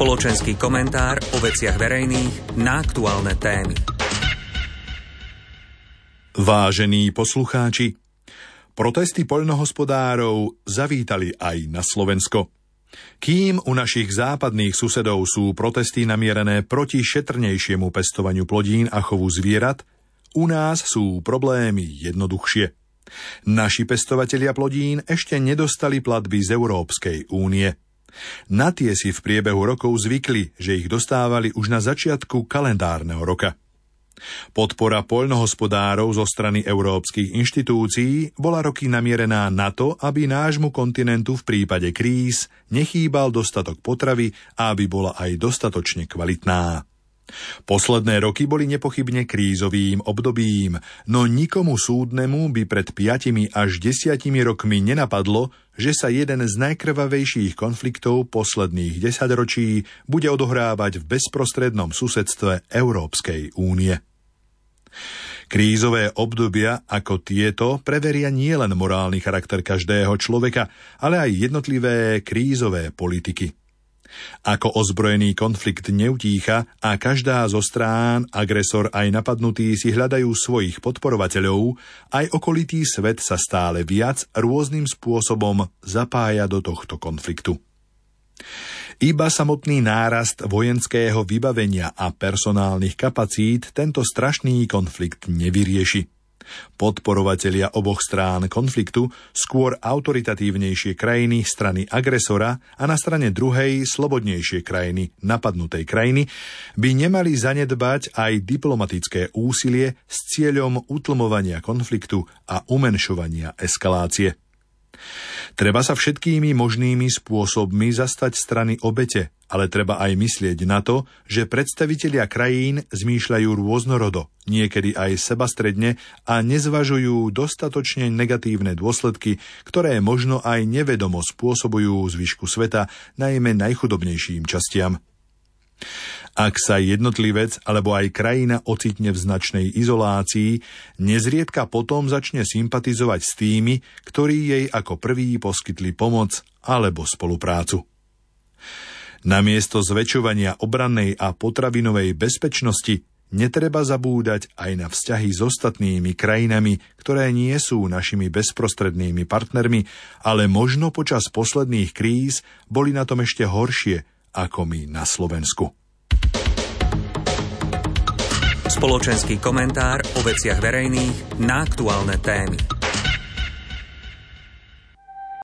Spoločenský komentár o veciach verejných na aktuálne témy. Vážení poslucháči, protesty poľnohospodárov zavítali aj na Slovensko. Kým u našich západných susedov sú protesty namierené proti šetrnejšiemu pestovaniu plodín a chovu zvierat, u nás sú problémy jednoduchšie. Naši pestovatelia plodín ešte nedostali platby z Európskej únie. Na tie si v priebehu rokov zvykli, že ich dostávali už na začiatku kalendárneho roka. Podpora poľnohospodárov zo strany európskych inštitúcií bola roky namierená na to, aby nášmu kontinentu v prípade kríz nechýbal dostatok potravy a aby bola aj dostatočne kvalitná. Posledné roky boli nepochybne krízovým obdobím, no nikomu súdnemu by pred 5 až 10 rokmi nenapadlo, že sa jeden z najkrvavejších konfliktov posledných desaťročí bude odohrávať v bezprostrednom susedstve Európskej únie. Krízové obdobia ako tieto preveria nielen morálny charakter každého človeka, ale aj jednotlivé krízové politiky. Ako ozbrojený konflikt neutícha a každá zo strán, agresor aj napadnutý si hľadajú svojich podporovateľov, aj okolitý svet sa stále viac rôznym spôsobom zapája do tohto konfliktu. Iba samotný nárast vojenského vybavenia a personálnych kapacít tento strašný konflikt nevyrieši. Podporovatelia oboch strán konfliktu, skôr autoritatívnejšie krajiny strany agresora a na strane druhej slobodnejšie krajiny napadnutej krajiny, by nemali zanedbať aj diplomatické úsilie s cieľom utlmovania konfliktu a umenšovania eskalácie. Treba sa všetkými možnými spôsobmi zastať strany obete, ale treba aj myslieť na to, že predstavitelia krajín zmýšľajú rôznorodo, niekedy aj sebastredne a nezvažujú dostatočne negatívne dôsledky, ktoré možno aj nevedomo spôsobujú zvyšku sveta, najmä najchudobnejším častiam. Ak sa jednotlivec alebo aj krajina ocitne v značnej izolácii, nezriedka potom začne sympatizovať s tými, ktorí jej ako prví poskytli pomoc alebo spoluprácu. Namiesto zväčšovania obrannej a potravinovej bezpečnosti netreba zabúdať aj na vzťahy s ostatnými krajinami, ktoré nie sú našimi bezprostrednými partnermi, ale možno počas posledných kríz boli na tom ešte horšie ako my na Slovensku. Spoločenský komentár o veciach verejných na aktuálne témy.